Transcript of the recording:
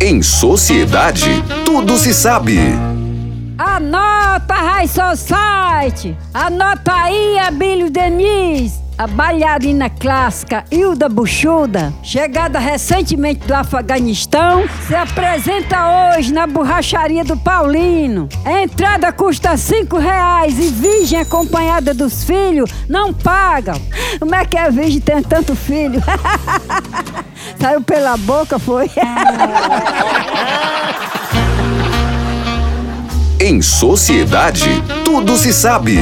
Em sociedade, tudo se sabe. Anota, High Society! Anota aí, Abílio Denise! A bailarina clássica Hilda Buchuda, chegada recentemente do Afeganistão, se apresenta hoje na borracharia do Paulino. A entrada custa cinco reais e virgem acompanhada dos filhos não paga. Como é que é virgem tem tanto filho? Saiu pela boca, foi? Em sociedade, tudo se sabe.